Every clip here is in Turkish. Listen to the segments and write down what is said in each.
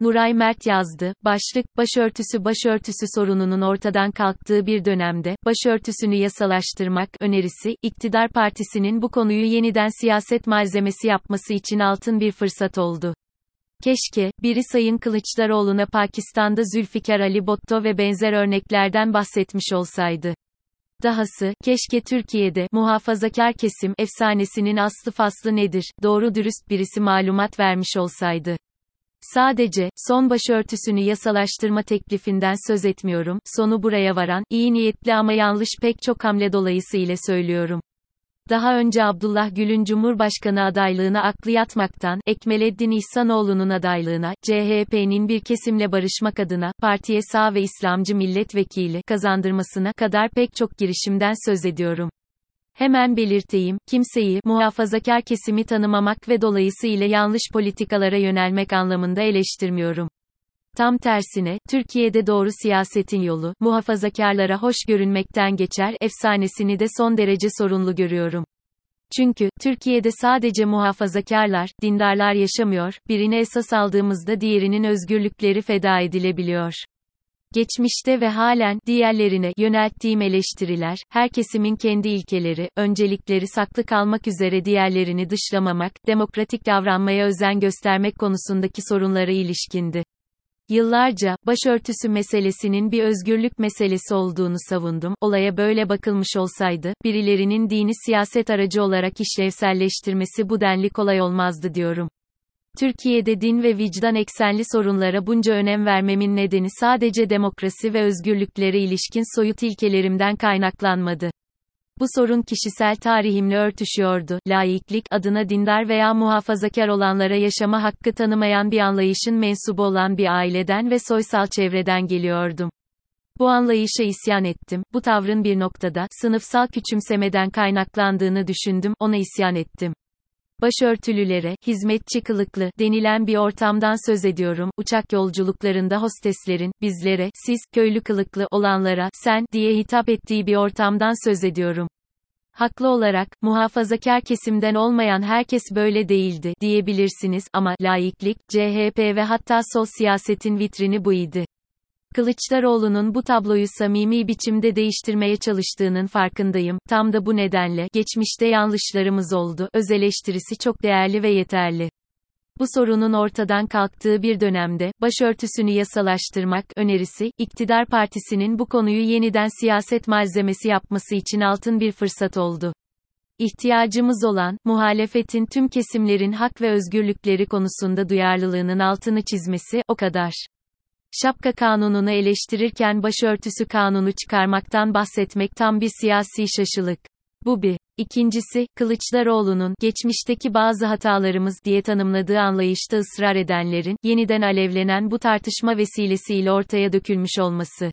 Nuray Mert yazdı. Başlık, başörtüsü başörtüsü sorununun ortadan kalktığı bir dönemde, başörtüsünü yasalaştırmak önerisi, iktidar partisinin bu konuyu yeniden siyaset malzemesi yapması için altın bir fırsat oldu. Keşke, biri Sayın Kılıçdaroğlu'na Pakistan'da Zülfikar Ali Botto ve benzer örneklerden bahsetmiş olsaydı. Dahası, keşke Türkiye'de, muhafazakar kesim, efsanesinin aslı faslı nedir, doğru dürüst birisi malumat vermiş olsaydı. Sadece, son başörtüsünü yasalaştırma teklifinden söz etmiyorum, sonu buraya varan, iyi niyetli ama yanlış pek çok hamle dolayısıyla söylüyorum. Daha önce Abdullah Gül'ün Cumhurbaşkanı adaylığına aklı yatmaktan, Ekmeleddin İhsanoğlu'nun adaylığına, CHP'nin bir kesimle barışmak adına, partiye sağ ve İslamcı milletvekili kazandırmasına kadar pek çok girişimden söz ediyorum. Hemen belirteyim, kimseyi, muhafazakar kesimi tanımamak ve dolayısıyla yanlış politikalara yönelmek anlamında eleştirmiyorum. Tam tersine, Türkiye'de doğru siyasetin yolu, muhafazakarlara hoş görünmekten geçer, efsanesini de son derece sorunlu görüyorum. Çünkü, Türkiye'de sadece muhafazakarlar, dindarlar yaşamıyor, birine esas aldığımızda diğerinin özgürlükleri feda edilebiliyor. Geçmişte ve halen diğerlerine yönelttiğim eleştiriler, her kesimin kendi ilkeleri, öncelikleri saklı kalmak üzere diğerlerini dışlamamak, demokratik davranmaya özen göstermek konusundaki sorunlara ilişkindi. Yıllarca, başörtüsü meselesinin bir özgürlük meselesi olduğunu savundum. Olaya böyle bakılmış olsaydı, birilerinin dini siyaset aracı olarak işlevselleştirmesi bu denli kolay olmazdı diyorum. Türkiye'de din ve vicdan eksenli sorunlara bunca önem vermemin nedeni sadece demokrasi ve özgürlüklere ilişkin soyut ilkelerimden kaynaklanmadı. Bu sorun kişisel tarihimle örtüşüyordu. Laiklik adına dindar veya muhafazakar olanlara yaşama hakkı tanımayan bir anlayışın mensubu olan bir aileden ve soysal çevreden geliyordum. Bu anlayışa isyan ettim. Bu tavrın bir noktada sınıfsal küçümsemeden kaynaklandığını düşündüm. Ona isyan ettim. Başörtülülere, hizmetçi kılıklı, denilen bir ortamdan söz ediyorum. Uçak yolculuklarında hosteslerin, bizlere, siz, köylü kılıklı olanlara, sen, diye hitap ettiği bir ortamdan söz ediyorum. Haklı olarak, muhafazakar kesimden olmayan herkes böyle değildi, diyebilirsiniz, ama, laiklik, CHP ve hatta sol siyasetin vitrini bu idi. Kılıçdaroğlu'nun bu tabloyu samimi biçimde değiştirmeye çalıştığının farkındayım. Tam da bu nedenle, geçmişte yanlışlarımız oldu, öz eleştirisi çok değerli ve yeterli. Bu sorunun ortadan kalktığı bir dönemde, başörtüsünü yasalaştırmak önerisi, iktidar partisinin bu konuyu yeniden siyaset malzemesi yapması için altın bir fırsat oldu. İhtiyacımız olan, muhalefetin tüm kesimlerin hak ve özgürlükleri konusunda duyarlılığının altını çizmesi, o kadar. Şapka kanununu eleştirirken başörtüsü kanunu çıkarmaktan bahsetmek tam bir siyasi şaşılık. Bu bir. İkincisi, Kılıçdaroğlu'nun, geçmişteki bazı hatalarımız diye tanımladığı anlayışta ısrar edenlerin, yeniden alevlenen bu tartışma vesilesiyle ortaya dökülmüş olması.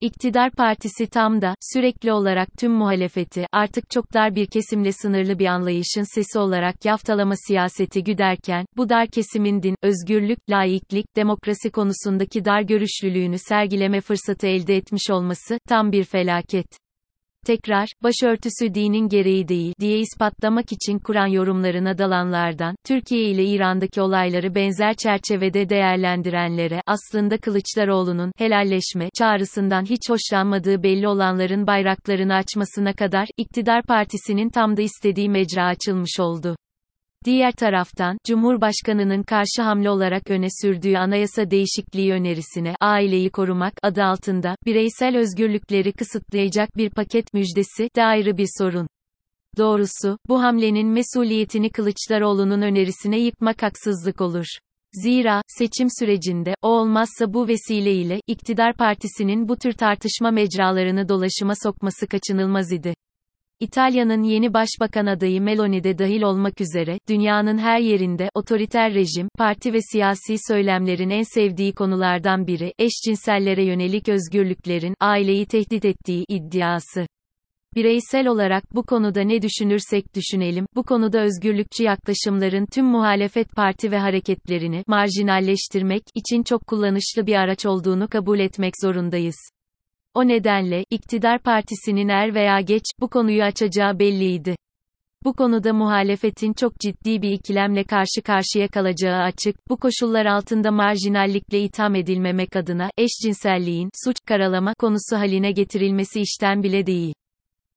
İktidar partisi tam da, sürekli olarak tüm muhalefeti, artık çok dar bir kesimle sınırlı bir anlayışın sesi olarak yaftalama siyaseti güderken, bu dar kesimin din, özgürlük, laiklik, demokrasi konusundaki dar görüşlülüğünü sergileme fırsatı elde etmiş olması, tam bir felaket tekrar, başörtüsü dinin gereği değil, diye ispatlamak için Kur'an yorumlarına dalanlardan, Türkiye ile İran'daki olayları benzer çerçevede değerlendirenlere, aslında Kılıçdaroğlu'nun, helalleşme, çağrısından hiç hoşlanmadığı belli olanların bayraklarını açmasına kadar, iktidar partisinin tam da istediği mecra açılmış oldu. Diğer taraftan, Cumhurbaşkanının karşı hamle olarak öne sürdüğü anayasa değişikliği önerisine, aileyi korumak adı altında, bireysel özgürlükleri kısıtlayacak bir paket müjdesi, de ayrı bir sorun. Doğrusu, bu hamlenin mesuliyetini Kılıçdaroğlu'nun önerisine yıkmak haksızlık olur. Zira, seçim sürecinde, o olmazsa bu vesileyle, iktidar partisinin bu tür tartışma mecralarını dolaşıma sokması kaçınılmaz idi. İtalya'nın yeni başbakan adayı Meloni de dahil olmak üzere, dünyanın her yerinde, otoriter rejim, parti ve siyasi söylemlerin en sevdiği konulardan biri, eşcinsellere yönelik özgürlüklerin, aileyi tehdit ettiği iddiası. Bireysel olarak bu konuda ne düşünürsek düşünelim, bu konuda özgürlükçü yaklaşımların tüm muhalefet parti ve hareketlerini marjinalleştirmek için çok kullanışlı bir araç olduğunu kabul etmek zorundayız. O nedenle, iktidar partisinin er veya geç, bu konuyu açacağı belliydi. Bu konuda muhalefetin çok ciddi bir ikilemle karşı karşıya kalacağı açık, bu koşullar altında marjinallikle itham edilmemek adına, eşcinselliğin, suç, karalama, konusu haline getirilmesi işten bile değil.